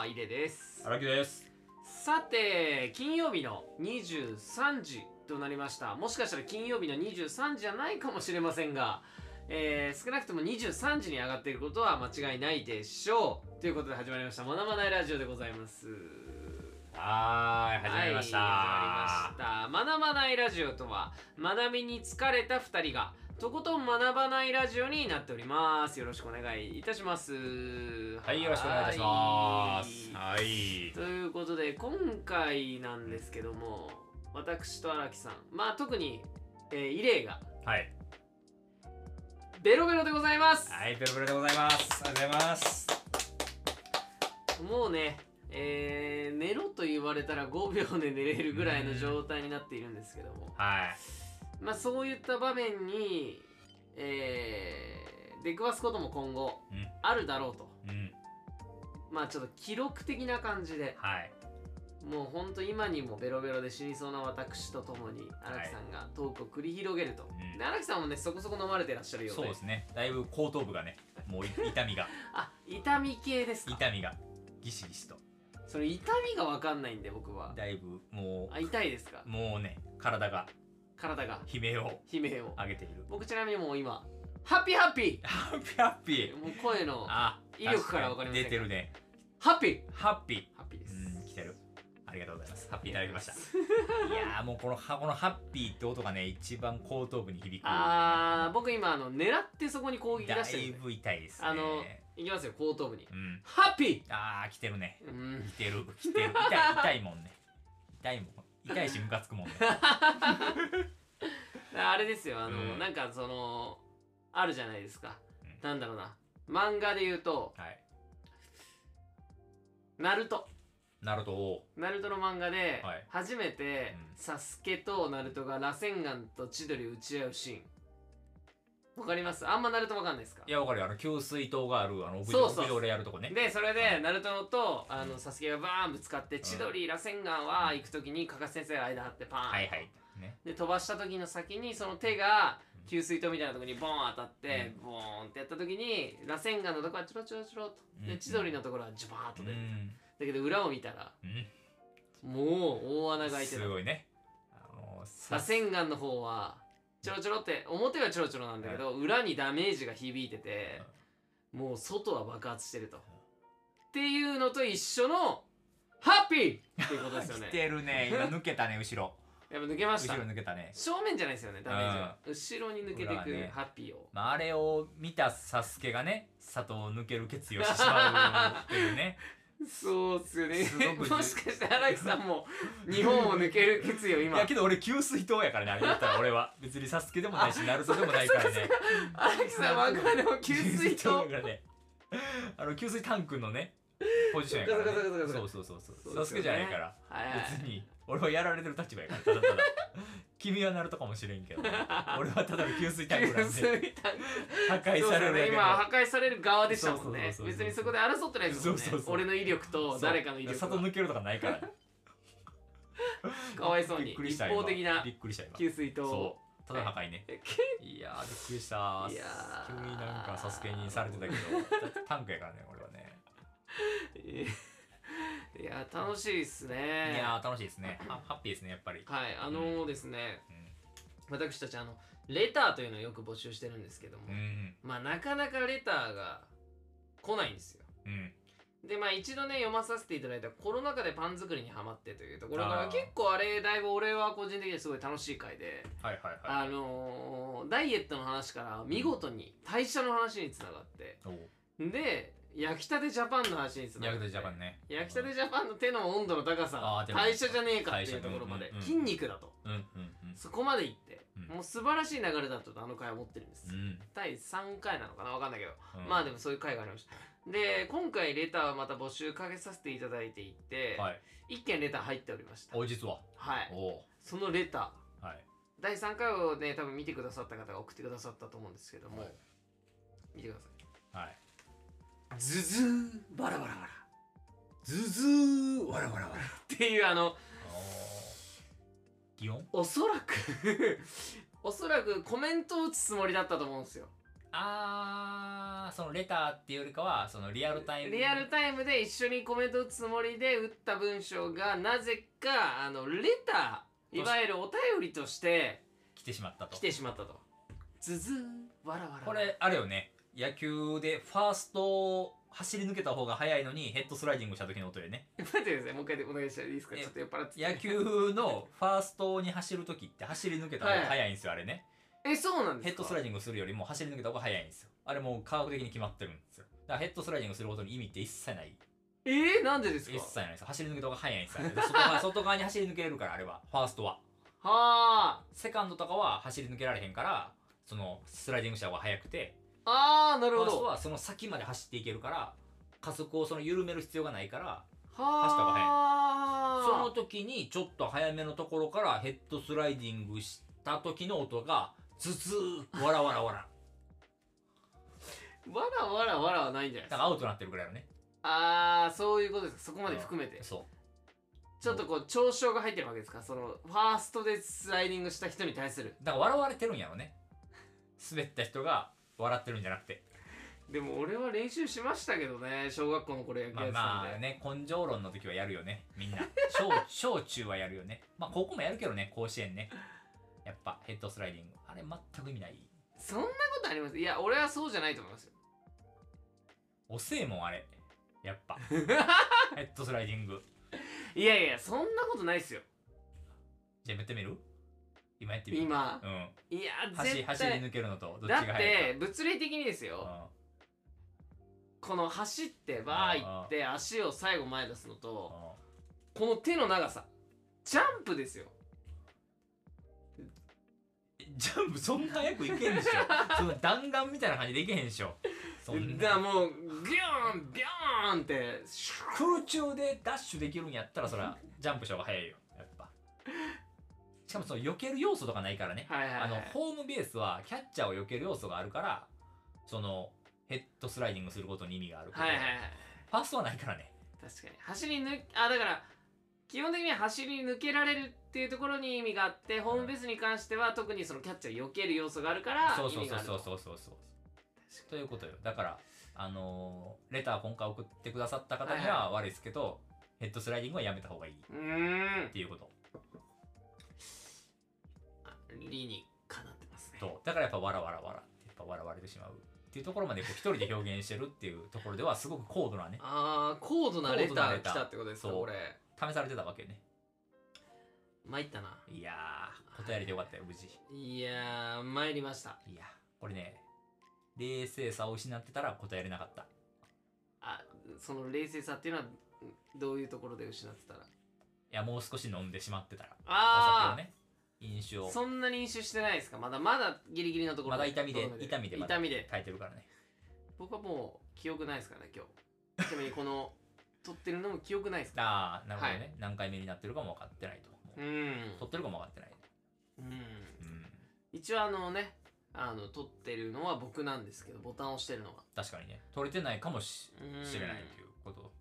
は、いでです。荒木です。さて、金曜日の23時となりました。もしかしたら金曜日の23時じゃないかもしれませんが、えー少なくとも23時に上がっていることは間違いないでしょう。ということで始まりました、まなまないラジオでございます。はーい、始まりました。はい、始まりました。学ばないラジオとは、学びに疲れた2人が、とことん学ばないラジオになっております。よろしくお願いいたします。はい、よろしくお願いいたします。はい。ということで、今回なんですけども、私と荒木さん、まあ特に、えー、イレイが、はい。ベロベロでございます。はい、ペロペロでございます。ありがとうございます。もうね、えー寝ろと言われたら5秒で寝れるぐらいの状態になっているんですけども、はい。まあそういった場面に、えー出くわすことも今後うん。あるだろうと。うん。まあちょっと記録的な感じで。はい。もうほんと今にもベロベロで死にそうな私と共に荒木さんがトークを繰り広げると、うん。で荒木さんもねそこそこ飲まれてらっしゃるようで。そうですね。だいぶ後頭部がね、もうい 痛みが、あ痛み系ですか？痛みが、ギシギシと。それ痛みが分かんないんで僕は。だいぶ、もあ痛いですか？う、もうね、体が体が悲鳴を悲鳴を上げている。僕ちなみにもう今ハッピーハッピハッピーハッピーー。もう声のあ、威力から分かりません出てるね。ハッピーハッピー。ハッピーです、うん、来てる。ありがとうございます。ハッピーいただきました。いやーもうこのはこのハッピーって音がね一番後頭部に響く。あー僕今あの狙ってそこに攻撃出だしてるんでいぶ痛いですね。あのいきますよ後頭部にうん。ハッピあー来てるね。ーうん来てる来てる痛い痛いもんね。痛いもん。痛いしムカつくもんね。あれですよあの、うん。なんかそのあるじゃないですか、うん。なんだろうな。漫画で言うとはい。ナルト。ナルトをナルトの漫画ではい。初めて、うん。サスケとナルトが螺旋岩と千鳥を打ち合うシーンわかります。あんまナルトわかんないですか？いやわかるよ。あの給水塔があるあの屋上そうそう。屋上でやるとこね。でそれでナルトのとあのうんサスケがバーンぶつかって千鳥螺旋岩は行く時にカカシ先生が間張ってパーン、はいはい。ね。で飛ばした時の先にその手が給水塔みたいなところにボーン当たって、ボーンってやった時に螺旋岩のところはチョロチョロチョロっと。うん。で千鳥のところはジュバーッとう出る、ん。だけど裏を見たらうん。もう大穴が開いてた。すごいね。あの螺旋岩の方はちょろちょろって表はちょろちょろなんだけど、裏にダメージが響いてて、もう外は爆発してると、っていうのと一緒のハッピー！っていうことですよね。来てるね。今抜けたね後ろ。やっぱ抜けました。後ろ抜けたね。正面じゃないですよねダメージは、後ろに抜けていくね。ハッピーを。まあ、あれを見たサスケがね佐藤を抜ける決意をしてしまうっていうね そうっすよね。すごくもしかして荒木さんも日本を抜ける決意をい今やけど俺給水塔やからねあれ言ったら俺は。別にサスケでもないしナルトでもないからね。荒木さんはあくまでも給水塔 あの給水タンクのねポジションやから、ね、そうかそうかそうかそうそうそうそうそうですよねサスケじゃないから。はいはい。別に俺はやられてる立場やからただただ。君はナルトかもしれんけど俺はただの給水タンクなん給で水タンク。破壊されるだけ今破壊される側でしたもんね。別にそこで争ってないですもんね。俺の威力と誰かの威力里が抜けるとかないから。かわいそうにびっくりした一方的なびっくりした今。給水塔。をそう。ただ破壊ね。えいやーびっくりしたいやー。急になんかサスケにされてたけど。タンクやからね俺はねいや楽しいっすね。いやー楽しいですね。ハハッピーですねやっぱり。はいあのーですねう私たちあのレターというのをよく募集してるんですけども、んうん。まあなかなかレターが来ないんですよ。うん。でまあ一度ね読まさせていただいたコロナ禍でパン作りにハマってというところから結構あれだいぶ俺は個人的にはすごい楽しい回ではいはいはい。あのーダイエットの話から見事に代謝の話につながってで焼きたてジャパンの話につながヤクルトジャパンね。焼きたてジャパンの手の温度の高さ代謝じゃねえかっていうところまで。代謝筋肉だと。うんうんそこまでいってうん。もう素晴らしい流れだとあの回は思ってるんです。第3回なのかな？わかんないけど。うん。まあでもそういう回がありました。で今回レターはまた募集かけさせていただいていて、はい。1件レター入っておりました。お実は？はい。そのレター。はい。第3回をね多分見てくださった方が送ってくださったと思うんですけども、はい。見てくださはいいズズーバラバラバラ。ズズーわらわらわら。っていうあの擬音？おそらく おそらくコメントを打つつもりだったと思うんですよ。あーそのレターっていうよりかはそのリアルタイムリアルタイムで一緒にコメント打つつもりで打った文章がなぜかあのレターいわゆるお便りとして来てしまったと。来てしまったと。ズザーわらわら。これあれよね野球でファーストを走り抜けた方が早いのにヘッドスライディングした時の音でね。待ってください。もう一回お願いしていいですか？えちょっと酔っ払って野球のファーストに走る時って走り抜けた方が早いんですよ、あれね。えそうなんですか？ヘッドスライディングするよりも走り抜けた方が早いんですよ。あれもう科学的に決まってるんですよ。だからヘッドスライディングすることに意味って一切ない。えー、なんでですか？一切ないです。よ走り抜けた方が早いんですよ外側外側に走り抜けれるからあれは。ファーストは。はセカンドとかは走り抜けられへんからそのスライディングした方が速くてああーなるほど。ファーストはその先まで走っていけるから加速をその緩める必要がないからは走った方があその時にちょっと早めのところからヘッドスライディングした時の音がズズーわらわらわらわらわらわらはないんじゃないですか。だからアウトになってるぐらいのね。ああそういうことですか。そこまで含めて。そちょっとこう嘲笑が入ってるわけですか。そのファーストでスライディングした人に対する。うだから笑われてるんやろね。滑った人が笑ってるんじゃなくて。でも俺は練習しましたけどね小学校の頃野球まあやってたんで、まあね根性論の時はやるよねみんな。小 小中はやるよね。まあ高校もやるけどね甲子園ね。やっぱヘッドスライディング。あれ全く意味ない。そんなことあります？いや俺はそうじゃないと思いますよ。遅えもんあれ。やっぱ。ヘッドスライディング。いやいやそんなことないっすよ。じゃあやってみる？今やってみる今。うん。いや走絶対。走り抜けるのとどっちだっいて物理的にですよ。かこの走ってバー行って足を最後前出すのうんとうん。この手の長さ。ジャンプですよ。えジャンプそんな早くいけんでしょ。その弾丸みたいな感じでいけへんでしょ。そんだからなもうギューンビョーンってシュッ空中でダッシュできるんやったらそらジャンプした方が早いよ。やっぱしかもその避ける要素とかないからね。はいはいはい。あのホームベースはキャッチャーを避ける要素があるからそのヘッドスライディングすることに意味があるはいはいはいファーストはないからね。確かに。走り抜あだから基本的には走り抜けられるっていうところに意味があってホームベースに関しては特にそのキャッチャーを避ける要素があるからそうそうそうそうそう。そうそうということよ。だからあのーレター今回送ってくださった方には悪いですけど、ヘッドスライディングはやめた方がいい。っていうこと。あ理にかなってますね。とだからやっぱわらわらわらってやっぱ笑われてしまうっていうところまでこう一人で表現してるっていうところではすごく高度なねああ高度なレターが来たってことですかそう俺試されてたわけね。参ったな。いやー答えられてよかったよ無事。いやー参りました。いやこれね冷静さを失ってたら答えれなかった。あその冷静さっていうのはどういうところで失ってたら？いやもう少し飲んでしまってたら。お酒ああ、をね飲酒をそんなに飲酒してないですか？まだまだギリギリのところまだ痛みで痛みで痛みで。耐えてるからね。僕はもう記憶ないですからね今日。ちなみにこの 撮ってるのも記憶ないですかああなるほどね、はい。何回目になってるかも分かってないともう。うん。撮ってるかも分かってないうん。うん。一応あのねあの撮ってるのは僕なんですけどボタンを押してるのは確かにね。撮れてないかもしれないということ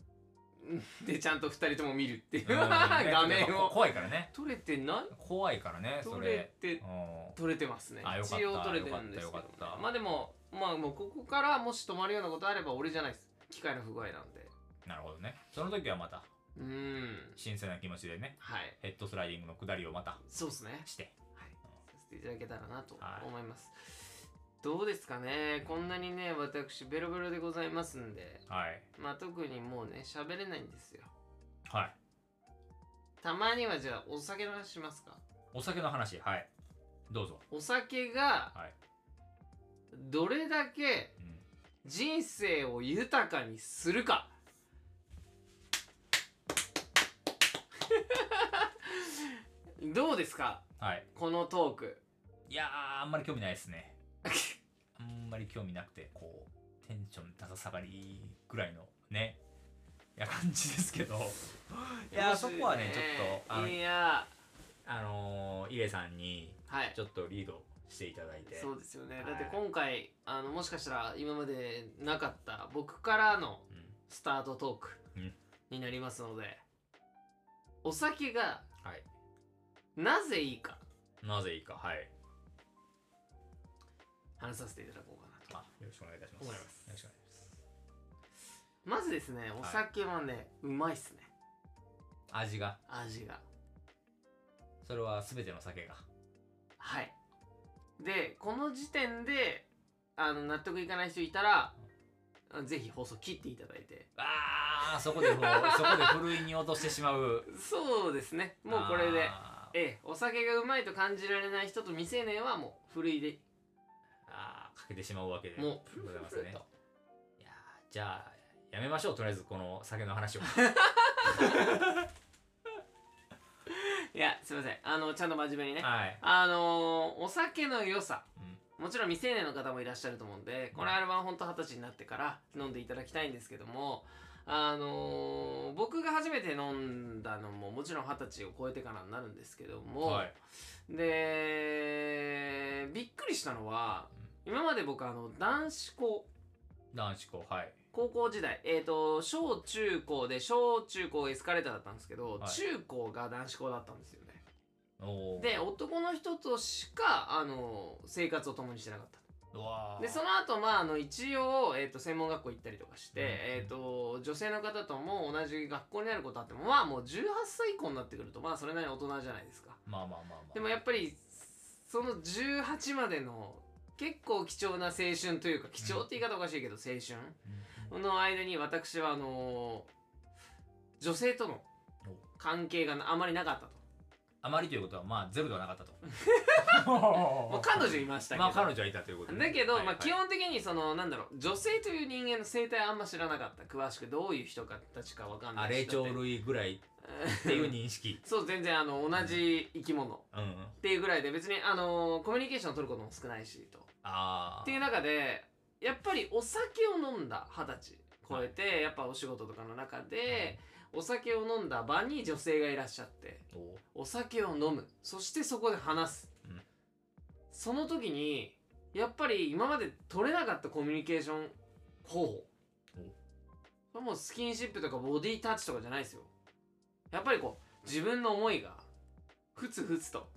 でちゃんと2人とも見るっていう。うん。画面こを怖いからね。撮れてない？怖いからねそ撮れれてうん。撮れてますね。一応撮れてるんですけど、よかったよかった。まあでもまあもうここからもし止まるようなことあれば俺じゃないです。機械の不具合なんで。なるほどね。その時はまたうん。新鮮な気持ちでね。はい。ヘッドスライディングの下りをまたそうですね。して。はい。させていただけたらなとはい。思います、どうですかね。こんなにね私ベロベロでございますんで。はい。まあ特にもうね喋れないんですよ。はい。たまにはじゃあお酒の話しますか。お酒の話？はい。どうぞ。お酒がはい、どれだけうん、人生を豊かにするか。どうですか？はい。このトーク。いやーあんまり興味ないですねあんまり興味なくてこうテンションだだ下がりぐらいのねいや感じですけど。いやーそこはねちょっとあのいや。あのー、イレさんにはい。ちょっとリードしていただいて。そうですよね、はい。だって今回あのもしかしたら今までなかった僕からのうん。スタートトークうん。になりますので、お酒がはい。なぜいいか。なぜいいかはい話させていただこうかなと。あよろしくお願いいたします。思います。よろしくお願いしまずですねお酒はね、うまいっすね。ます味が？味が。それは全ての酒が？はい。でこの時点であの納得いかない人いたらあぜひ放送切っていただいて。あーそこでもう そこでふるいに落としてしまう。そうですね。もうこれで。あー。ええお酒がうまいと感じられない人と未成年はもうふるいでかけてしまうわけでもうございますね。いやーじゃあやめましょう。とりあえずこの酒の話を。いやすいません。あのちゃんと真面目にね。はい、あのーお酒の良さ。うん。もちろん未成年の方もいらっしゃると思うんでこのアルバム本当二十歳になってから飲んでいただきたいんですけどもあのー僕が初めて飲んだのももちろん二十歳を超えてからになるんですけども、はい。でびっくりしたのは今まで僕あの男子校男子校はい。高校時代えっ、と小中高で小中高エスカレーターだったんですけど、はい。中高が男子校だったんですよね。で男の人としかあの生活を共にしてなかった。でその後まああの一応、えー、と専門学校行ったりとかして、うん。えー、と女性の方とも同じ学校になることあってもまあもう18歳以降になってくるとまあそれなりに大人じゃないですか。まあまあまあまあ。でもやっぱりその18までの結構貴重な青春というか貴重って言い方おかしいけど青春。うん。の間に私はあの女性との関係があまりなかったと。あまりということはまあゼロではなかったと。もう彼女いましたけど、まあ彼女はいたということで。だけど、はいまあ、基本的にそのなんだろう女性という人間の生態あんま知らなかった。詳しくどういう人かたちかわかんないあ霊長類ぐらいっていう認識。そう全然あの同じ生き物っていうぐらいで別にあのコミュニケーションを取ることも少ないしとっていう中でやっぱりお酒を飲んだ二十歳。超えて、やっぱお仕事とかの中で、お酒を飲んだ場に女性がいらっしゃってお。お酒を飲む。そしてそこで話す、うん。その時にやっぱり今まで取れなかったコミュニケーション方法。これもうスキンシップとかボディタッチとかじゃないですよ。やっぱりこう自分の思いがふつふつと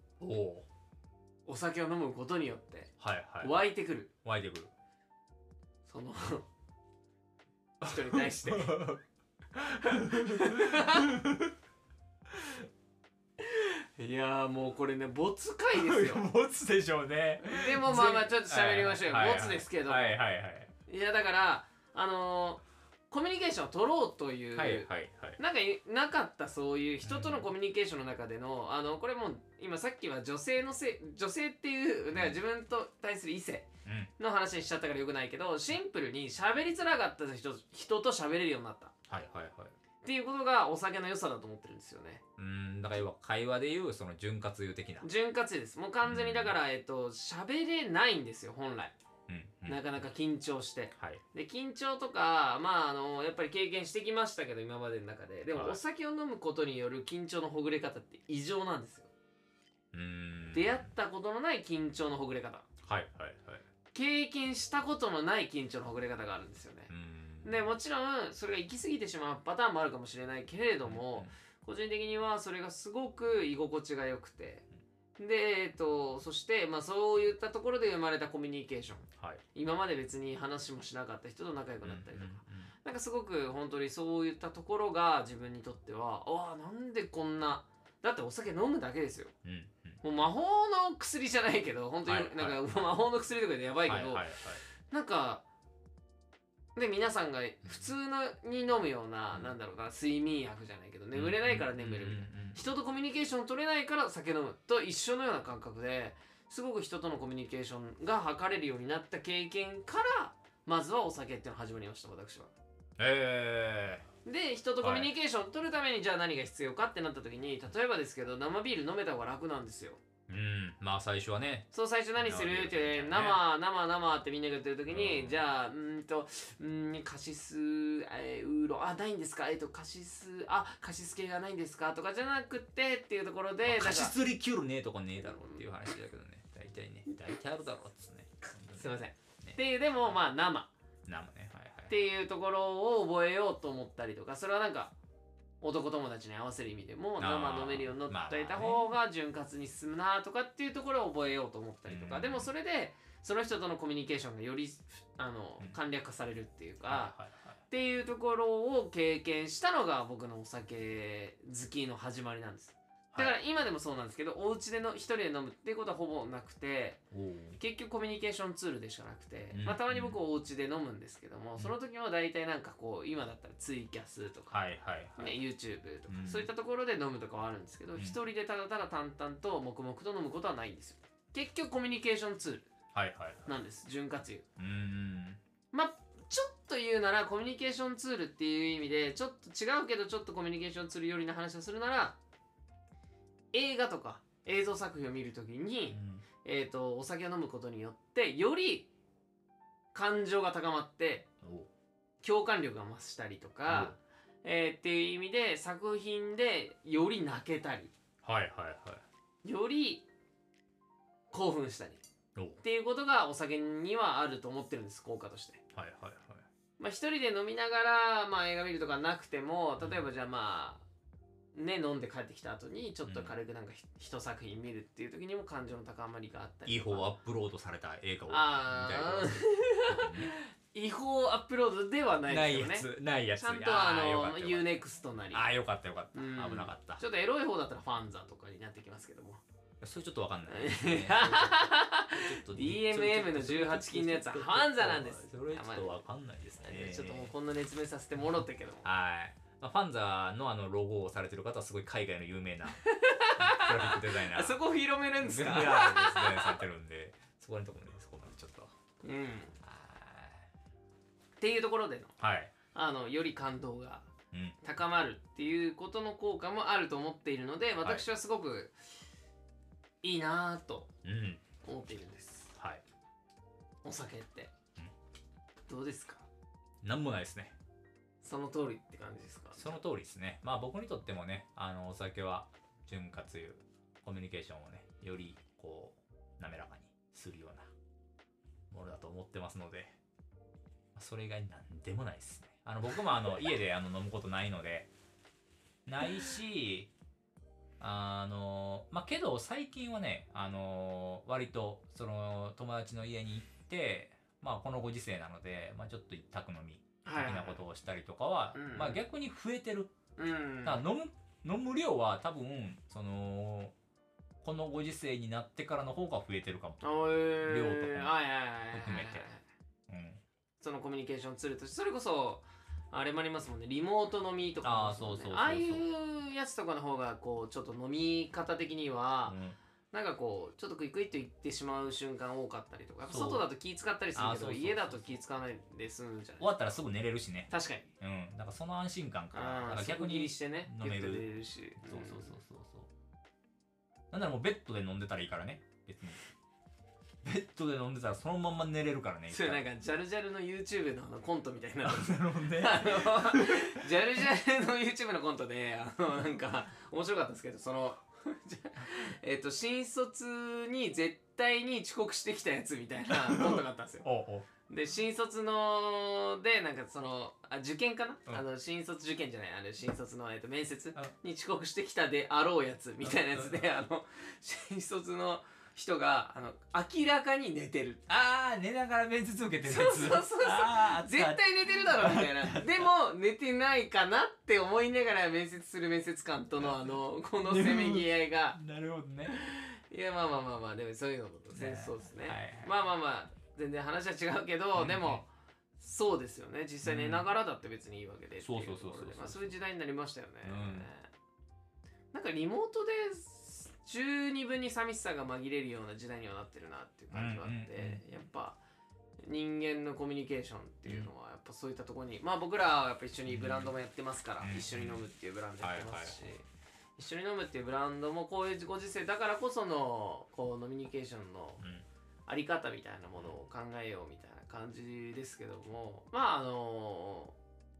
お酒を飲むことによってはいはい。湧いてくる。湧いてくる。その 人に対して。いやーもうこれね没回ですよ。持つでしょうね。でもまあまあちょっと喋りましょうよ、はいはい。ボツですけど、はいはいはい。いやだからあのーコミュニケーションを取ろうという、はいはいはい。なんかいなかったそういう人とのコミュニケーションの中での、あのこれもう今さっきは女性のせ女性っていうだから自分と対する異性うん。の話にしちゃったからよくないけどシンプルに喋りづらかった人人と喋れるようになった。っはいはいはい。ていうことがお酒の良さだと思ってるんですよね。うん。だから要は会話でいうその潤滑油的な。潤滑油です。もう完全にだから、えっと喋れないんですよ本来。うんうんなかなか緊張して。はい。で緊張とかまああのやっぱり経験してきましたけど今までの中で。でもはい。お酒を飲むことによる緊張のほぐれ方って異常なんですよ。うん。出会ったことのない緊張のほぐれ方。はいはいはい。経験したことのない緊張のほぐれ方があるんですよね。うん。でもちろんそれが行き過ぎてしまうパターンもあるかもしれないけれども、個人的にはそれがすごく居心地が良くてでえっとそしてまあそういったところで生まれたコミュニケーション。はい。今まで別に話もしなかった人と仲良くなったりとか、うんうんなんかすごく本当にそういったところが自分にとってはああなんでこんなだってお酒飲むだけですよ。うんうん。もう魔法の薬じゃないけど本当にはいなんか魔法の薬とかでやばいけど、はいはいはい。なんかで皆さんが普通のに飲むような、なんだろうな睡眠薬じゃないけど眠れないから眠るみたいな、うんうんうん人とコミュニケーション取れないから酒飲むと一緒のような感覚ですごく人とのコミュニケーションが図れるようになった経験からまずはお酒っていうのが始まりました私は。えで人とコミュニケーション取るためにじゃあ何が必要かってなった時に例えばですけど生ビール飲めた方が楽なんですよ。ーうん。まあ最初はね。そう最初何する？ってね生生生ってみんなが言ってる時に、うん。じゃあうーんとうーんカシス、えーウーロンあないんですか？えっとカシスあカシス系がないんですか？とかじゃなくてっていうところでなんかカシスリキュールねえとかねえだろっていう話だけどね。大体ね大体あるだろうっつね。すいません、ね。っていうでもまあ生。生ね。はいはい。っていうところを覚えようと思ったりとかそれはなんか男友達に合わせる意味でも生飲めるように乗っといた方が潤滑に進むなとかっていうところを覚えようと思ったりとか、うん。でもそれでその人とのコミュニケーションがよりあのうん。簡略化されるっていうか、っていうところを経験したのが僕のお酒好きの始まりなんですだから今でもそうなんですけどお家での一人で飲むっていうことはほぼなくて結局コミュニケーションツールでしかなくて、うん。まあ、たまに僕お家で飲むんですけども、うん。その時は大体なんかこう今だったらツイキャスとか、はいはいはね、い YouTube とか、うん。そういったところで飲むとかはあるんですけどうん。一、人でただただ淡々と黙々と飲むことはないんですよ。結局コミュニケーションツールはいはいはい。なんです潤滑油。うーん。まあちょっと言うならコミュニケーションツールっていう意味でちょっと違うけどちょっとコミュニケーションツール寄りな話をするなら映画とか映像作品を見るときに、えー、とお酒を飲むことによってより感情が高まって共感力が増したりとか、えーっていう意味で作品でより泣けたりはいはいはい。より興奮したりっおていうことがお酒にはあると思ってるんです効果として。はいはいはい。まあ、一人で飲みながら、まあ、映画見るとかなくても例えばじゃあまあね飲んで帰ってきた後にちょっと軽くなんかひ一作品見るっていう時にも感情の高まりがあったり違法アップロードされた映画を見あー。たりとかする違法アップロードではないないですよね。やつないやつ。ちゃんとあの UNEXT なり。たあーよかったよかった。うん。危なかった。ちょっとエロい方だったらファンザとかになってきますけども。それちょっとわかんない。ね ちょっと DMM の18禁のやつはファンザなんです。それちょっとわかんないですねちょっともうこんな熱弁させてもろってけどもはい、まあ、ファンザのあのロゴをされてる方はすごい海外の有名な グラフィックデザイナー。あそこ広めるんですか？がデザインされてるんでそこのところねそこまでちょっと。うんっはていうところでのいはい。あのより感動がうん。高まるっていうことの効果もあると思っているので私はすごくいいなぁとうん。思っているんです。はい。お酒って。うん。どうですか？なんもないですね。その通りって感じですか？その通りですね。まあ僕にとってもねあのお酒は潤滑油コミュニケーションをねよりこう滑らかにするようなものだと思ってますのでまあそれ以外になんでもないですね。あの僕もあの家で あの飲むことないのでないしあのまあけど最近はねあの割とその友達の家に行ってまあこのご時世なので、まあ、ちょっと一択飲み的なことをしたりとかは、うん。まあ逆に増えてる。うん。だから飲む飲む量は多分そのこのご時世になってからの方が増えてるかも。量とか含めて。うん。そのコミュニケーションツールとして。それこそあれもありますもんね。リモート飲みとかもあーそうそうそうそう。ああいうやつとかの方がこうちょっと飲み方的には、うんなんかこうちょっとクイクイっといってしまう瞬間多かったりとかそう外だと気使ったりするけどあーそうそうそう家だと気使わないで済むじゃ終ないわったらすぐ寝れるしね。確かにうん。だからその安心感から、だか逆に。逆にしてね飲めるギュッと出れるしそうそうそうそうそう。なんならもうベッドで飲んでたらいいからね。別に。ベッドで飲んでたらそのまんま寝れるからね。それなんかジャルジャルの YouTube のあのコントみたいな なるほどね。あのジャルジャルの YouTube のコントであのなんか面白かったんですけどその えっと新卒に絶対に遅刻してきたやつみたいな コントがあったんですよ。おうおう。で新卒のでなんかそのあ受験かな、うん。あの新卒受験じゃないあの新卒の、えっと、面接うん。に遅刻してきたであろうやつみたいなやつであの新卒の人があの明らかに寝てる。ああ寝ながら面接受けてるやつ。そうそうそうそう。絶対寝てるだろみたいな。でも寝てないかなって思いながら面接する面接官との あのこのせめぎ合いが。なるほどね。いやまあまあまあまあでもそういうのも全然そうですね、はいはい。まあまあまあ全然話は違うけど、うんでもそうですよね。実際寝ながらだって別にいいわけでそうそうそう。まあそういう時代になりましたよね、うん。なんかリモートで十二分に寂しさが紛れるような時代にはなってるなっていう感じはあって、やっぱ人間のコミュニケーションっていうのはやっぱそういったところにまあ僕らはやっぱ一緒にブランドもやってますから、うん。一緒に飲むっていうブランドやってますし、はい一緒に飲むっていうブランドもこういうご時世だからこそのこうノミニケーションのうんあり方みたいなものを考えようみたいな感じですけどもまああの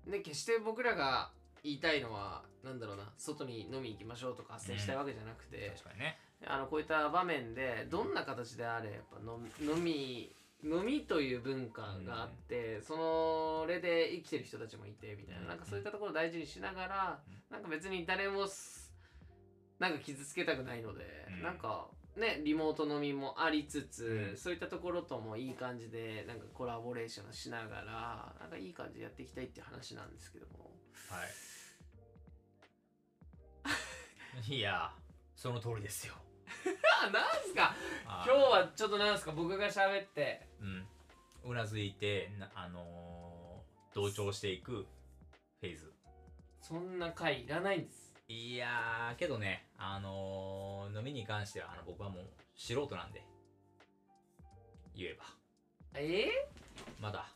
ね決して僕らが言いたいのはなんだろうな外に飲みに行きましょうとか斡旋したいわけじゃなくて、確かにね。あのこういった場面でどんな形であれやっぱ飲み飲みという文化があって、それで生きてる人たちもいてみたいな,、うん。なんかそういったところを大事にしながら、うん。なんか別に誰もすなんか傷つけたくないので、うん。なんかねリモート飲みもありつつ、うん。そういったところともいい感じでなんかコラボレーションしながらなんかいい感じでやっていきたいっていう話なんですけども。はいいやその通りですよ。あ なんすか？あ今日はちょっとなんすか？僕が喋って。うん。うなずいてなあのー同調していくフェーズ。そんな回いらないんです。いやーけどねあのー飲みに関してはあの僕はもう素人なんで。言えば。え？まだ。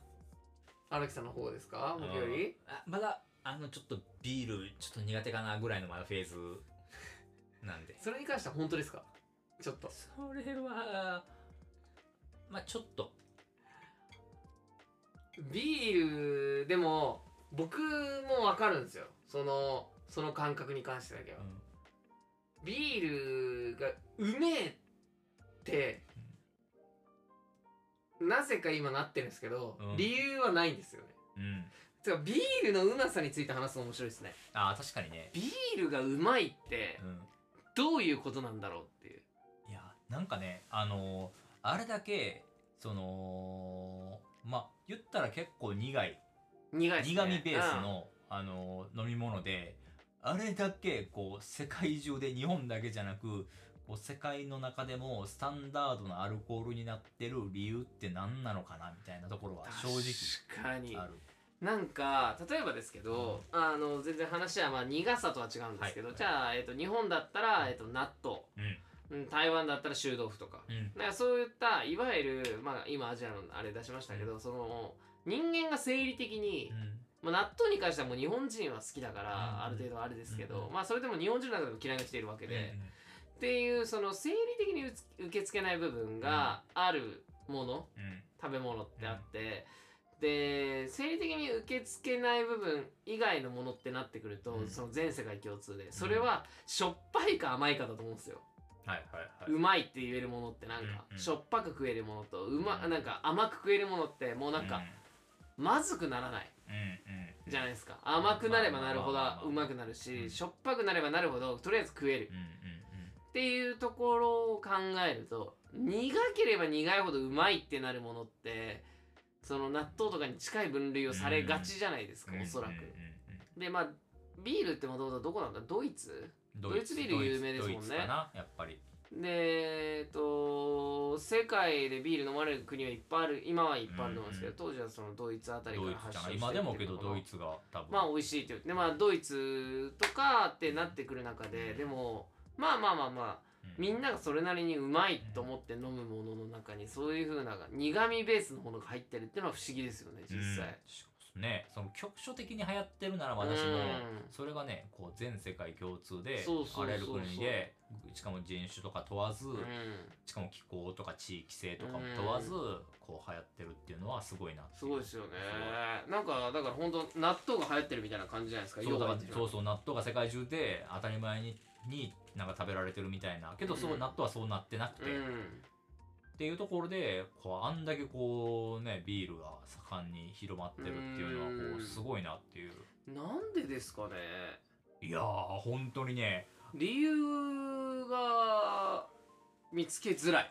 荒木さんの方ですか？僕より？あまだあのちょっとビールちょっと苦手かなぐらいのまだフェーズなんで。それに関しては本当ですか？ちょっと。それはまあちょっと。ビールでも僕も分かるんですよ。そのその感覚に関してだけは、ビールがうめえって、なぜか今なってるんですけど、うん。理由はないんですよね。うん、うん、てかビールのうまさについて話すの面白いですね。あー確かにね。ビールがうまいってうんどういうことなんだろうっていう。いやなんかねあのーあれだけそのまあ言ったら結構苦い。苦いね。苦味ベースの、あのー飲み物であれだけこう世界中で日本だけじゃなくこう世界の中でもスタンダードなアルコールになってる理由って何なのかなみたいなところは正確かに。直ある。なんか例えばですけど、あの全然話はまあ苦さとは違うんですけど、はいじゃあ、えっと日本だったら、えっと納豆、うん。うん、台湾だったら臭豆腐とか。うん。なんかそういったいわゆる、まあ、今アジアのあれ出しましたけど、その人間が生理的に、まあ、納豆に関してはもう日本人は好きだから、うん。ある程度あれですけど、うん。まあそれでも日本人の中でも嫌いな人いるわけうん。で、っていうその生理的に受け付けない部分があるもの、うん。食べ物ってあって、で生理的に受け付けない部分以外のものってなってくると、うん。その全世界共通でそれはしょっぱいか甘いかだと思うんですよ、はいはいはうまいって言えるものってなんか、うんうん。しょっぱく食えるものとうま、うん。なんか甘く食えるものってもういなんか、まずくならないうんうんうん。じゃないですか。甘くなればなるほどうまくなるし、うん。しょっぱくなればなるほどとりあえず食える。うんうん。っていうところを考えると苦ければ苦いほどうまいってなるものってその納豆とかに近い分類をされがちじゃないですか、うん。おそらく、うんでまあビールってもともとどこなんだ？ドイツ？ドドイツビール有名ですもんね。やっぱり。でえっと世界でビール飲まれる国はいっぱいある。今はいっぱいあると思うんですけど、当時はそのドイツあたりから発祥して今でもけどドイツが多分。まあ美味しいって言って、まあドイツとかってなってくる中で、でも、まあまあまあまあ、うんみんながそれなりにうまいと思って飲むものの中に、そういう風な苦味ベースのものが入ってるっていうのは不思議ですよね、実際。うんね。その局所的に流行ってるなら私もそれがねこう全世界共通であらゆる国でしかも人種とか問わずうん。しかも気候とか地域性とかも問わずこう流行ってるっていうのはすごいなすごいですよね。なんか、だから本当納豆が流行ってるみたいな感じじゃないですか、そうそう納豆が世界中で当たり前にになんか食べられてるみたいな。けどそう、納豆はそうなってなくて、っていうところでこうあんだけこうねビールが盛んに広まってるっていうのはこうすごいなっていう。なんでですかね。いやー本当にね。理由が見つけづらい。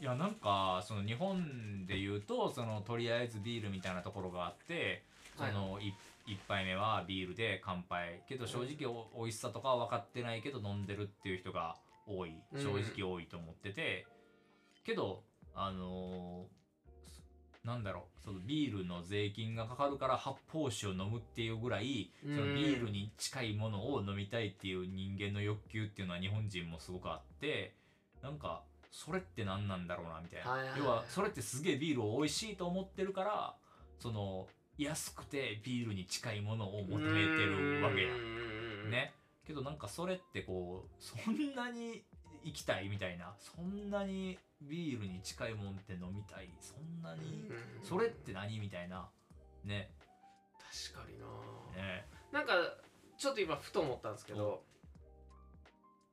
いやなんかその日本で言うとそのとりあえずビールみたいなところがあってその一一杯目はビールで乾杯。けど正直お美味しさとかは分かってないけど飲んでるっていう人が多い。正直多いと思ってて、うん、けどあのー、なんだろう。そのビールの税金がかかるから発泡酒を飲むっていうぐらいそのビールに近いものを飲みたいっていう人間の欲求っていうのは日本人もすごくあってなんかそれって何なんだろうなみたいな、はいはい、要はそれってすげえビールを美味しいと思ってるからその安くてビールに近いものを求めてるわけやうん。んね。けどなんかそれってこうそんなに行きたいみたいなそんなにビールに近いもんって飲みたいそんなにうん。それって何みたいな。ね。確かにな。ね。なんかちょっと今ふと思ったんですけど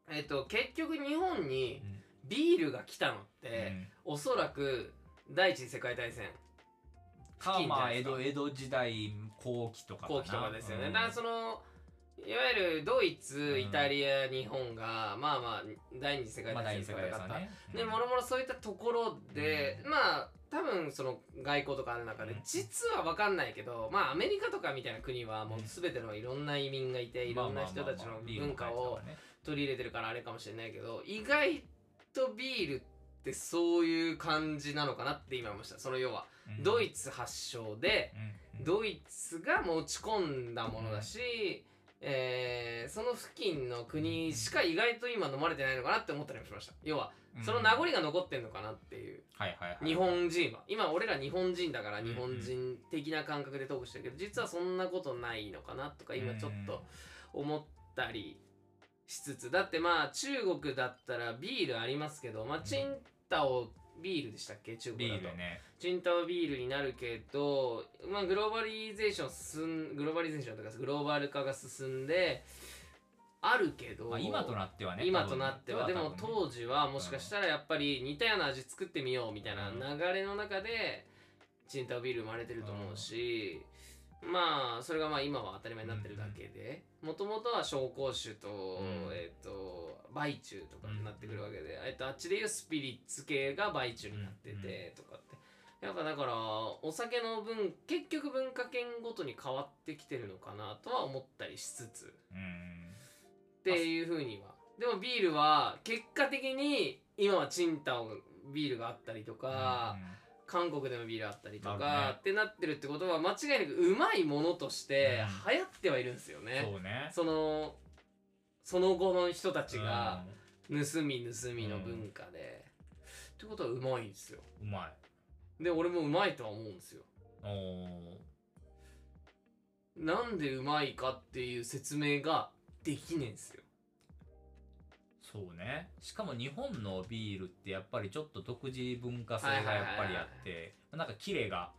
えっと結局日本にうん。ビールが来たのって、おそらく第一次世界大戦かまあ江戸江戸時代後期とか後期とかですよね、うん。だからそのいわゆるドイツ、うん。イタリア日本がまあまあ第二次世界まあ大戦とかで勝った、ねでもろもろそういったところで、うん。まあ多分その外交とかある中で、うん。実は分かんないけどまあアメリカとかみたいな国はもう全てのいろんな移民がいて、いろんな人たちの文化を取り入れてるからあれかもしれないけど意外とビールってそういう感じなのかなって今思いました。その要は、ドイツ発祥で、ドイツが持ち込んだものだし、えーその付近の国しか意外と今飲まれてないのかなって思ったりもしました。要はその名残が残ってんのかなっていう、日本人は。今俺ら日本人だからうん日本人的な感覚でトークしてるけど実はそんなことないのかなとか今ちょっと思ったりしつつ。だってまあ中国だったらビールありますけどまあチンタオビールでしたっけ？中国だと。ビールね。チンタオビールになるけど、まあ、グローバリゼーション進んグローバリゼーションとかグローバル化が進んであるけど、まあ今となってはね今となっては。でも当時はもしかしたらやっぱり似たような味作ってみようみたいな流れの中でチンタオビール生まれてると思うし、まあそれがまあ今は当たり前になってるだけでもともとは紹興酒と,、ん。えっと梅酒とかになってくるわけで、えっとあっちでいうスピリッツ系が梅酒になっててとかって。やっぱだからお酒の分結局文化圏ごとに変わってきてるのかなとは思ったりしつつ。うん。っていうふうには。でもビールは結果的に今はチンタオビールがあったりとか、韓国でもビールあったりとか、ってなってるってことは間違いなくうまいものとしてう流行ってはいるんですようんね、そうね。そのその後の人たちがうん。盗み盗みの文化で、ってことはうまいんですよ。うまい。で俺もうまいとは思うんですよ。なんでうまいかっていう説明ができねえんすよそうね。しかも日本のビールってやっぱりちょっと独自文化性がやっぱりあってなんかキレが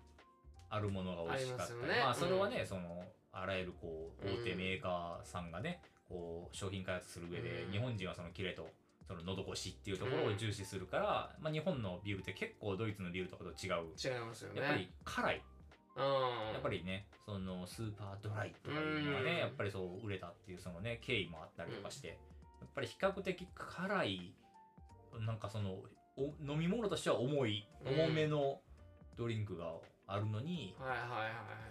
あるものが美味しかったりまね。まあそれはね、そのあらゆるこううん。大手メーカーさんがね、こう商品開発する上で、うん。日本人はそのキレとその喉越しっていうところを重視するから、まあ、日本のビールって結構ドイツのビールとかと違う。違いますよね。やっぱり辛い。うん。やっぱりねそのスーパードライとかいうのがね、うん。やっぱりそう売れたっていうそのね経緯もあったりとかして、やっぱり比較的辛いなんかそのお飲み物としては重いうん。重めのドリンクがあるのに、はいはいは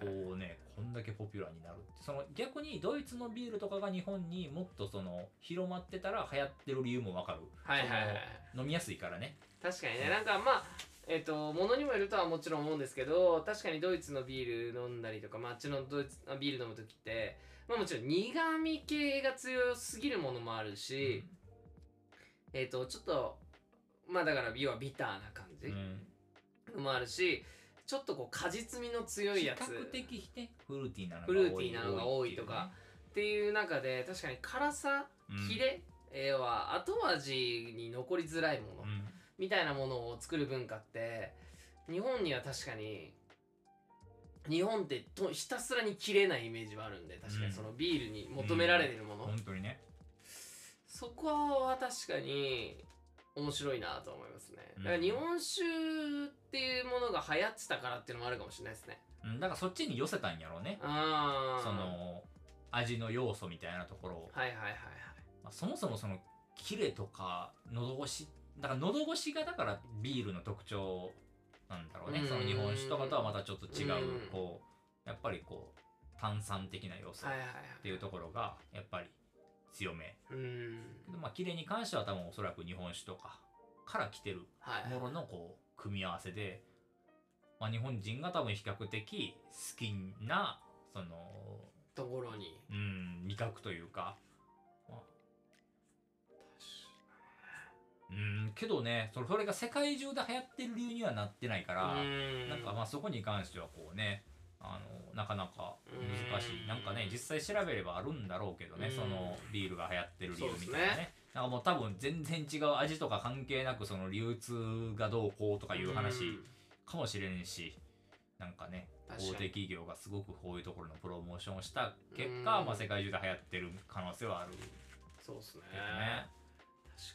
いはい。こうねこんだけポピュラーになるって。その逆にドイツのビールとかが日本にもっとその広まってたら流行ってる理由もわかる、はいはいはい飲みやすいからね。確かにね。なんかまあえっ、と物にもよるとはもちろん思うんですけど確かにドイツのビール飲んだりとか、まあ、あっちのドイツあビール飲む時って、まあ、もちろん苦味系が強すぎるものもあるし、えっ、とちょっとまあだから要はビターな感じうん。もあるしちょっとこう果実味の強い比やつ。較的ねフルーティーなのがフルーティーなのが多いとか多っていう中で確かに辛さっていうねキレ、えーは後味に残りづらいもの、うんうん。みたいなものを作る文化って日本には確かに日本ってとひたすらに切れないイメージはあるんで確かうん。にそのビールに求められてるもの、本当にね。そこは確かに面白いなと思いますね。うん。だから日本酒っていうものが流行ってたからっていうのもあるかもしれないですね。うん。だからそっちに寄せたんやろうね。その味の要素みたいなところを、はいはいはいはい。まあ、そもそもそのキレとか喉越しだから喉越しがだからビールの特徴なんだろうね。うん。その日本酒とかとはまたちょっと違ううん。こうやっぱりこう炭酸的な要素っはいはいはい。ていうところがやっぱり強め。うん。けどまあキレに関しては多分おそらく日本酒とかから来てるはい。もののこう組み合わせで、まあ、日本人が多分比較的好きなそのところに。うん味覚というか、うんけどねそれそれが世界中で流行ってる理由にはなってないから、うん。なんかまあそこに関してはこうねあのなかなか難しうん。いなんかね実際調べればあるんだろうけどねうん。そのビールが流行ってる理由みたいなそうですね。なんかもう多分全然違う味とか関係なくその流通がどうこうとかいう話かもしれんしなんかね大手企業がすごくこういうところのプロモーションをした結果、うん。まあ、世界中で流行ってる可能性はある。そうですね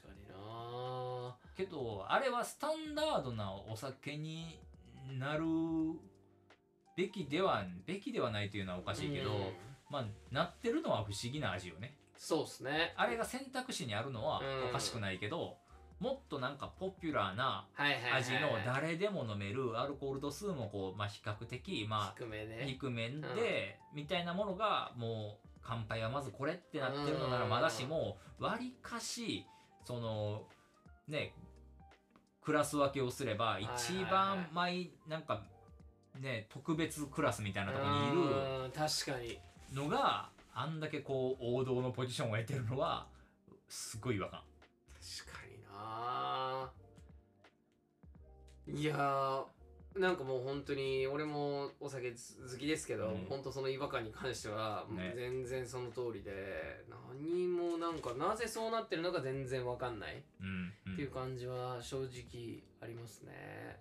確かにな。けどあれはスタンダードなお酒になるべきではべきではないというのはおかしいけど、うん。まあなってるのは不思議な味よね。そうっすね。あれが選択肢にあるのはうん。おかしくないけど、もっとなんかポピュラーな味の誰でも飲めるアルコール度数もこう、まあ、比較的まあ低めね。低めで、みたいなものがもう乾杯はまずこれってなってるのならまだしも割りかしそのねクラス分けをすれば一番前なんかね特別クラスみたいなところにいるうん確かに。のがあんだけこう王道のポジションを得てるのはすごい違和感。確かにないやーなんかもう本当に俺もお酒好きですけど、うん。本当その違和感に関しては、全然その通りで何もなんかなぜそうなってるのか全然わかんない。うん、うん。っていう感じは正直ありますね。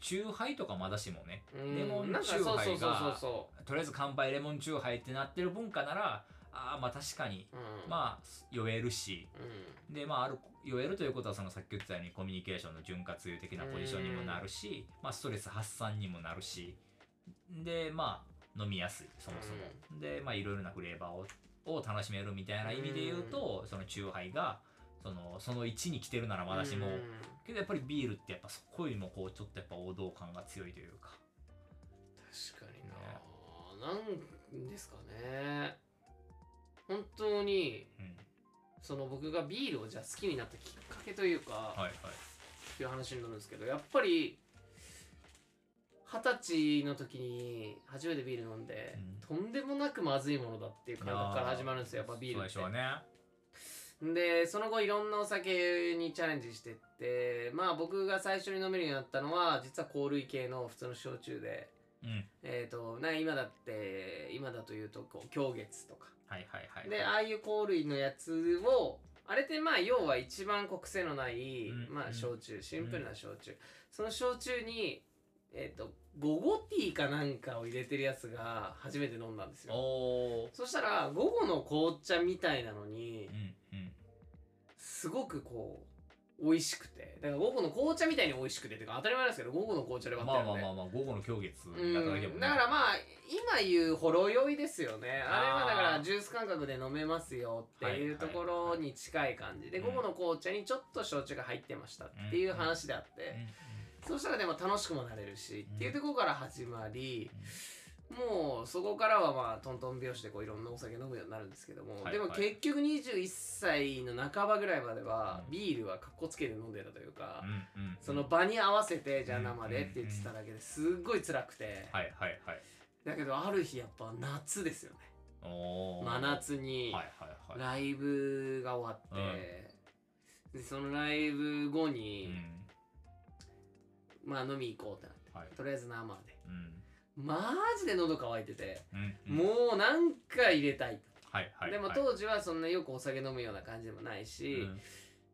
チューハイとかまだしもね。うんレモンチューハイがそうそうそうそとりあえず乾杯レモンチューハイってなってる文化ならああまあ確かに。う。うん、まあ酔えるし。うん、でまあある酔えるということはそのさっき言ってたようにコミュニケーションの潤滑油的なポジションにもなるし、まあ、ストレス発散にもなるしでまあ飲みやすいそもそも、でまあいろいろなフレーバーをを楽しめるみたいな意味で言うと、そのチューハイがそのその位置に来てるならまだしも、うん。けどやっぱりビールってやっぱそこよりもこうちょっとやっぱ王道感が強いというか。確かにな、なんですかね。本当にうんその僕がビールをじゃあ好きになったきっかけというか、はいはい。っていう話になるんですけどやっぱり二十歳の時に初めてビール飲んで、とんでもなくまずいものだっていう感覚から始まるんですよやっぱビールって。ね。でその後いろんなお酒にチャレンジしてってまあ僕が最初に飲めるようになったのは実は香類系の普通の焼酎で。うん。えっ、とな今だって今だというとこう狂月とかはいはいはい。でああいう香類のやつをあれってまあ要は一番国性のない、まあうんうん。焼酎シンプルな焼酎、その焼酎にえっ、とゴゴティーかなんかを入れてるやつが初めて飲んだんですよ。そしたら午後の紅茶みたいなのにうんうん。すごくこう美味しくて。だから午後の紅茶みたいに美味しくて。てか当たり前ですけど午後の紅茶で割ってまあるんでまあまあまあ午後の狂月だけもね。だからまあ今言うほろ酔いですよね。あれはだからジュース感覚で飲めますよっていうところに近い感じではい午後の紅茶にちょっと焼酎が入ってましたっていう話であって。そうしたらでも楽しくもなれるしっていうところから始まりもうそこからはまあトントン拍子でこういろんなお酒飲むようになるんですけども、はいでも結局21歳の半ばぐらいまではうん。ビールはかっこつけて飲んでたというか、うんうんその場に合わせてじゃあうん生でって言ってただけですっごい辛くて、はいはいはい。だけどある日やっぱ夏ですよね。真夏にはいはいはい。ライブが終わって、でそのライブ後に、まあ飲み行こうってなってうんはい。とりあえず生で。うんマジで喉乾いてて、うん。うんもうなんか入れたい、はいはいでもはい当時はそんなよくお酒飲むような感じでもないし、うん。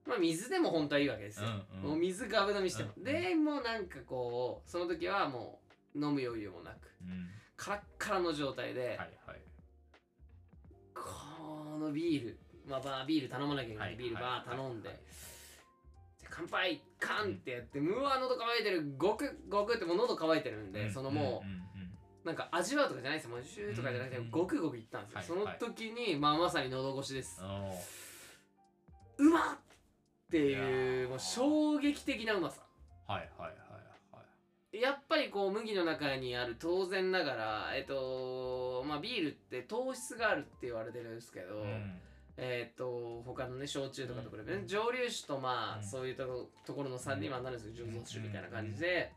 まあ水でも本当はいいわけですよ、うんうん。もう水ガブ飲みしても、うんでもうなんかこうその時はもう飲む余裕もなくうん。カラッカラの状態で、はいはい。このビールまあバービール頼まなきゃいけない、ビールバー頼んで、はいで乾杯カンってやって、うわ喉乾いてる。ゴクゴクってもう喉乾いてるんで、そのもう、んんんなんか味わうとかじゃないですよ。もうシューとかじゃなくて、うんゴクゴクいったんですよ、はいその時に、まあまさに喉越しです、うまっっていうもう衝撃的なうまさ。はいはいはいはい。やっぱりこう麦の中にある当然ながらえっとまあビールって糖質があるって言われてるんですけど、うん。えっと他のね焼酎とかと比べて、うん。蒸留酒とまあ、うん。そういうとこところの差にはなるんですけど、うん。醸造酒みたいな感じで、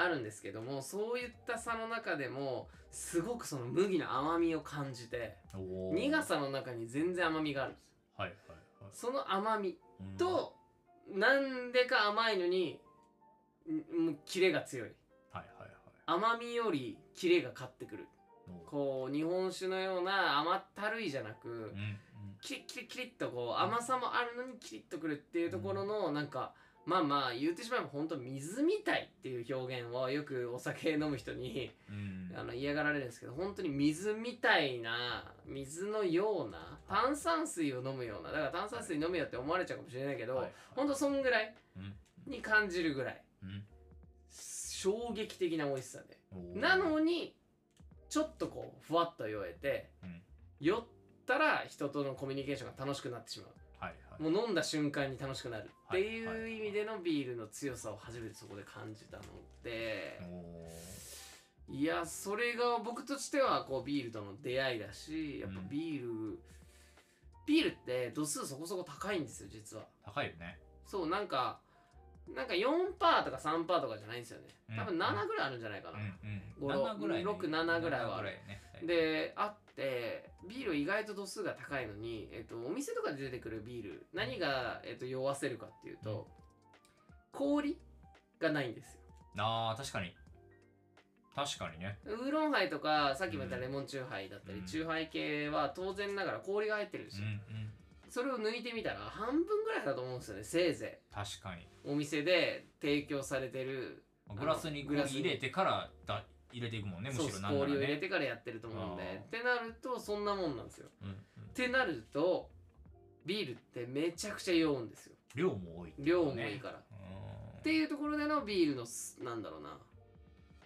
あるんですけどもそういった差の中でもすごくその麦の甘みを感じて苦さの中に全然甘みがあるんです。よはいはいはい。その甘みうん。と、なんでか甘いのにんもうキレが強い。はいはいはい。甘みよりキレが勝ってくる。こう日本酒のような甘ったるいじゃなく、うん。キリッキリッキリッとこう甘さもあるのにキリッとくるっていうところのなんかまあまあ言ってしまえば本当水みたいっていう表現をよくお酒飲む人にうん。あの嫌がられるんですけど本当に水みたいな水のような炭酸水を飲むようなだから炭酸水飲むよって思われちゃうかもしれないけど、はい。はい本当そんぐらいうん。に感じるぐらいうん。衝撃的な美味しさで。なのにちょっとこうふわっと酔えて、うん。酔ったら人とのコミュニケーションが楽しくなってしまうもう飲んだ瞬間に楽しくなる。ってはいいう意味でのビールの強さを初めてそこで感じたのでおいやそれが僕としてはこうビールとの出会いだしやっぱうん。ビール、ビールって度数そこそこ高いんですよ実は。ー高いよね。そうなんかなんか4%とか3%とかじゃないんですよね。多分うん7ぐらいあるんじゃないかな、うん五うん。7ぐらいね。六七ぐらいはある。7であってビール意外と度数が高いのに、えっと、お店とかで出てくるビール何が、えっと、酔わせるかっていうと、氷がないんですよ。あー確かに。確かにね。ウーロンハイとかさっきも言ったレモンチューハイだったり、うん。チューハイ系は当然ながら氷が入ってるんですよ、うんうん。それを抜いてみたら半分ぐらいだと思うんですよねせいぜ確かに。いお店で提供されてるグラスにグラスに。入れてからだ入れていくもんねむそうしろなんなら氷を入れねてからやってると思うんで。ってなるとそんなもんなんですよ。うん。うんってなるとビールってめちゃくちゃ酔うんですよ。量も多いって量もいいから、うん。っていうところでのビールのすなんだろうな。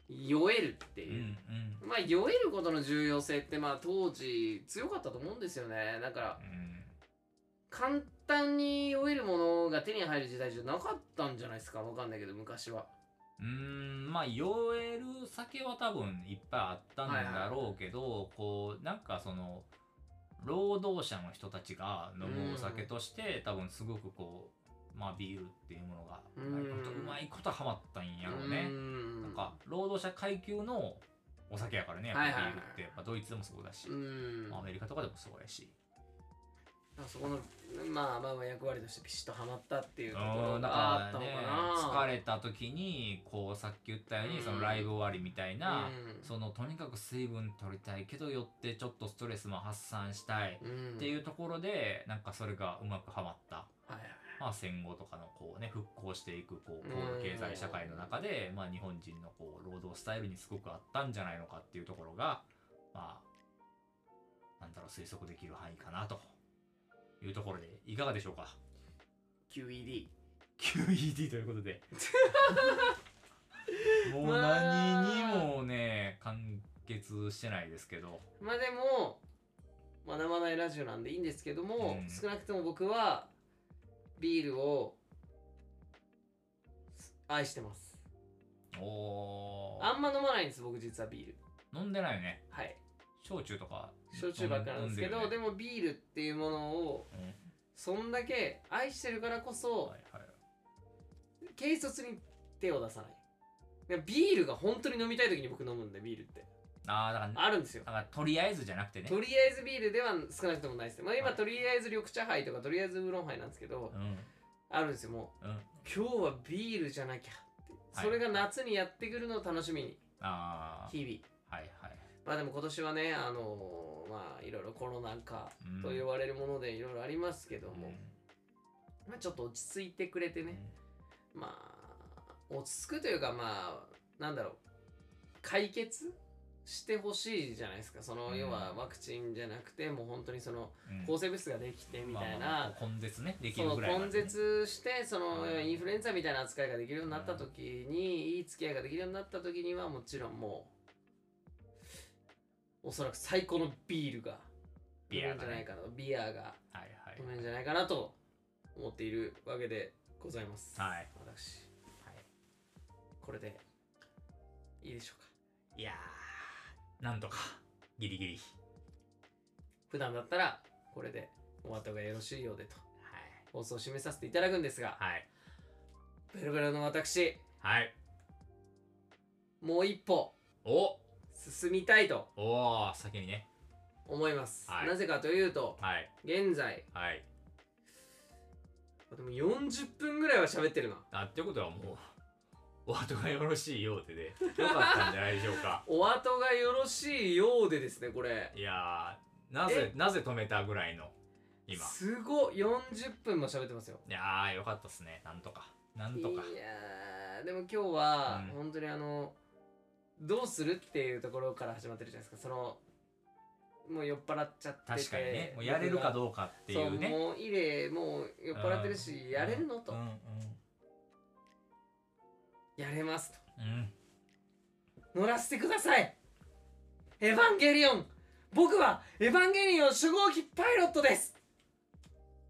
酔えるってう。んいうう、ん。まあ酔えることの重要性ってまあ当時強かったと思うんですよね。だからうん。簡単に酔えるものが手に入る時代じゃなかったんじゃないですか。わかんないけど昔はうーんまあ酔える酒は多分いっぱいあったんだろうけど、こうなんかその労働者の人たちが飲むお酒として、多分すごくこうまあビールっていうものがうまいことうん。うまいことハマったんやろうね、ん。なんか労働者階級のお酒やからねやっぱビはいはいはいールって、やっぱドイツでもそうだし、アメリカとかでもそうやしそこのまあまあまあ役割としてピシッとはまったっていうところがあったのからね疲れた時にこうさっき言ったように、うん。そのライブ終わりみたいな、うん。そのとにかく水分取りたいけどよってちょっとストレスも発散したいうんっていうところでなんかそれがうまくはまった、はいはい。まあ、戦後とかのこうね復興していくこううん。経済社会の中で、まあ、日本人のこう労働スタイルにすごくあったんじゃないのかっていうところがまあなんだろう推測できる範囲かなというところでいかがでしょうか？QED QED ということで。もうまあ何にもね完結してないですけど。まあでも学ばないラジオなんでいいんですけども、うん。少なくとも僕はビールを愛してます。おー。あんま飲まないんです僕実はビール。飲んでないよね。はい。焼酎とか焼酎ばっかなんですけどで,、飲んね。もビールっていうものをうんそんだけ愛してるからこそ、はいはい軽率に手を出さない。ビールが本当に飲みたい時に僕飲むんでビールって。ああだからあるんですよ。だからとりあえずじゃなくてね。とりあえずビールでは少なくともないです。まあ今はい。とりあえず緑茶杯とかとりあえずウーロンハイなんですけどうん。あるんですよもう。うん。今日はビールじゃなきゃ。はい。それが夏にやってくるのを楽しみに。日々。はいはいまあでも今年はねあのまあいろいろコロナ禍うん。と言われるものでいろいろありますけども、うん。まあちょっと落ち着いてくれてね、まあ落ち着くというかまあなんだろう。解決してほしいじゃないですか。その、うん。要はワクチンじゃなくてもう本当にそのうん。抗生物質ができてみたいな、根絶ね。できるぐらいま根絶してそのうんインフルエンザみたいな扱いができるようになった時にいい付き合いができるようになった時にはもちろんもうおそらく最高のビールがビアがね。飲めるんじゃないかなビアが飲めるんじゃないかなと思っているわけでございます。はい。私。はい。これでいいでしょうか？いやーなんとか。ギリギリ。普段だったらこれで終わった方がよろしいようでと。はい。放送を締めさせていただくんですがはい。ベロベロの私。はい。もう一歩。お進みたいとおー先にね。思います、はい。なぜかというとはい。現在はい。でも40分ぐらいは喋ってるな。あってことはもう お後がよろしいようででよかったんじゃないでしょうか。お後がよろしいようでですねこれ。いやーなぜなぜ止めたぐらいの今。すごい。40分も喋ってますよ。いやーよかったっすね。なんとか。なんとか。いやーでも今日はうん。本当にあの、どうするっていうところから始まってるじゃないですか。そのもう酔っ払っちゃってて。確かにね。もうやれるかどうかっていうね。そうもうイレもう酔っ払ってるしやれるのと、うんやれますと。うん。うん乗らせてください。エヴァンゲリオン。僕はエヴァンゲリオン初号機パイロットです。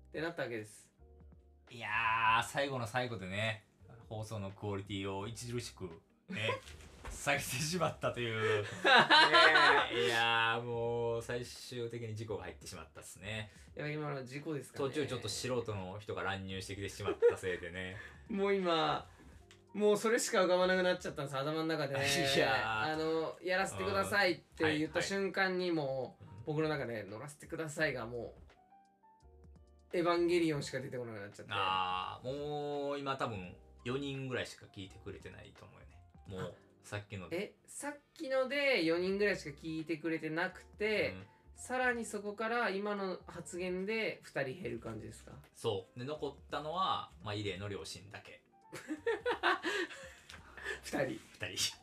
ってなったわけです。いやー最後の最後でね放送のクオリティを著しくね 下げてしまったという。いやーもう最終的に事故が入ってしまったっすね。やっぱ今の事故ですかね。途中ちょっと素人の人が乱入してきてしまったせいでね。もう今もうそれしか浮かばなくなっちゃったんです。頭の中で。いやー。あのやらせてくださいって言ったはい瞬間にもう僕の中で乗らせてくださいがもうエヴァンゲリオンしか出てこなくなっちゃって。ああもう今多分4人ぐらいしか聞いてくれてないと思うよね。もうさっきの。えさっきので4人ぐらいしか聞いてくれてなくて、うん。さらにそこから今の発言で2人減る感じですか？そう。で残ったのは、まあ、イレイの両親だけ。2人。2人。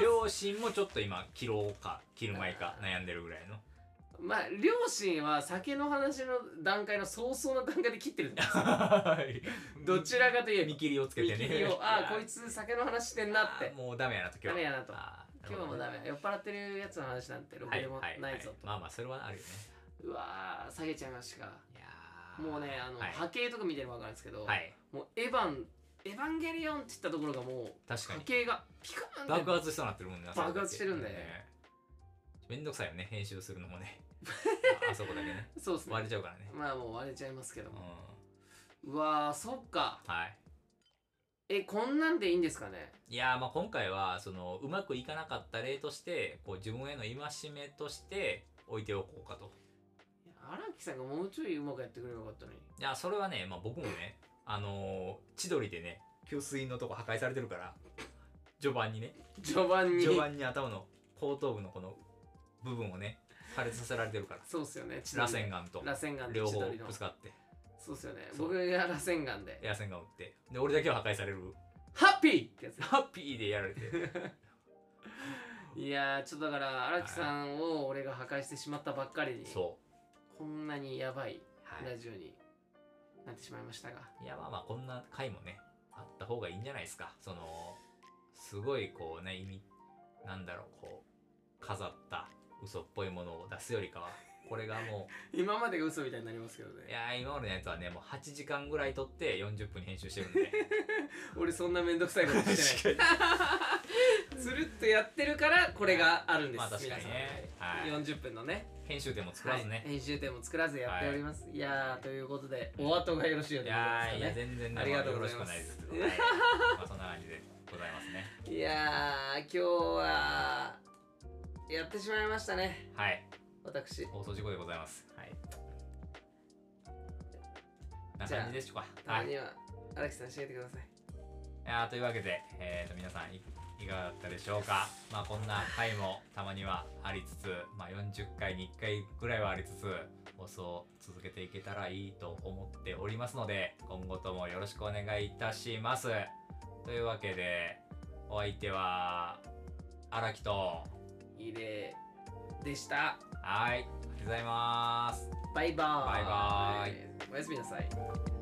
両親もちょっと今切ろうか切る前か悩んでるぐらいのまあ両親は酒の話の段階の早々の段階で切ってるんですよ。どちらかといえば。見切りをつけてね。見切りをああ こいつ酒の話してんなって。もうダメやなと今日は。ダメやなと。今日はもうダメ。酔っ払ってるやつの話なんてろくでもないぞと、まあまあそれはあるよね。うわー下げちゃいました。かいやーもうねあの、はい。波形とか見てれば分かるんですけど、はい。もうエヴァンエヴァンゲリオンって言ったところがもう確かに。波形がピン爆発しそうになってるもんね爆発してるんで。ねめんどくさいよね編集するのもね あそこだけね。そうですね。割れちゃうからね。まあもう割れちゃいますけどうん。も、うわーそっか。はい。えこんなんでいいんですかね？いやーまあ今回はそのうまくいかなかった例としてこう自分への戒めとして置いておこうかと。いや荒木さんがもうちょいうまくやってくればよかったのに。いやそれはね、まあ、僕もねあのー千鳥でね給水のとこ破壊されてるから序盤にね。序盤に。序盤に頭の後頭部のこの部分をね破裂させられてるから。そうっすよね螺旋岩と。螺旋岩と両方ぶつかって。そうっすよね。僕が螺旋岩で。エア線が打って。で俺だけは破壊される。ハッピー！ってやつ。ハッピーでやられて。いやーちょっとだから荒木さんを俺が破壊してしまったばっかりにそこんなにやばいはい。ラジオになってしまいましたが、ういやまあまあこんな回もねあった方がいいんじゃないですか。そのすごいこうね意味なんだろうこう飾った嘘っぽいものを出すよりかはこれがも 今までが嘘みたいになりますけどういねやー今までのやつはねもう8時間ぐらい撮って40分に編集してるんで。俺そんなめんどくさいことしてない。つるっとやってるからこれがあるんです、まあ確かにね。はい皆さん。40分のね。編集点も作らずね、はい。編集点も作らずやっております、い、やーということでお後がよろしいよういでございますかやーいやね全然ねありがとうよろございます。しくないです。けど、はい。まあそんな感じでございますね。いやー今日はやってしまいましたね。はい。私。放送事故でございます。はい。な感じでしょうか。たはい。いまには荒木さん教えてください。やーというわけで、えー、と皆さんいいかがだったでしょうか。まあこんな回もたまにはありつつ、まあ、40回に1回ぐらいはありつつ放送を続けていけたらいいと思っておりますので今後ともよろしくお願いいたします。というわけでお相手は荒木といい例でした。はい。ありがとうございます。バイバーイ。バイバーおやすみなさい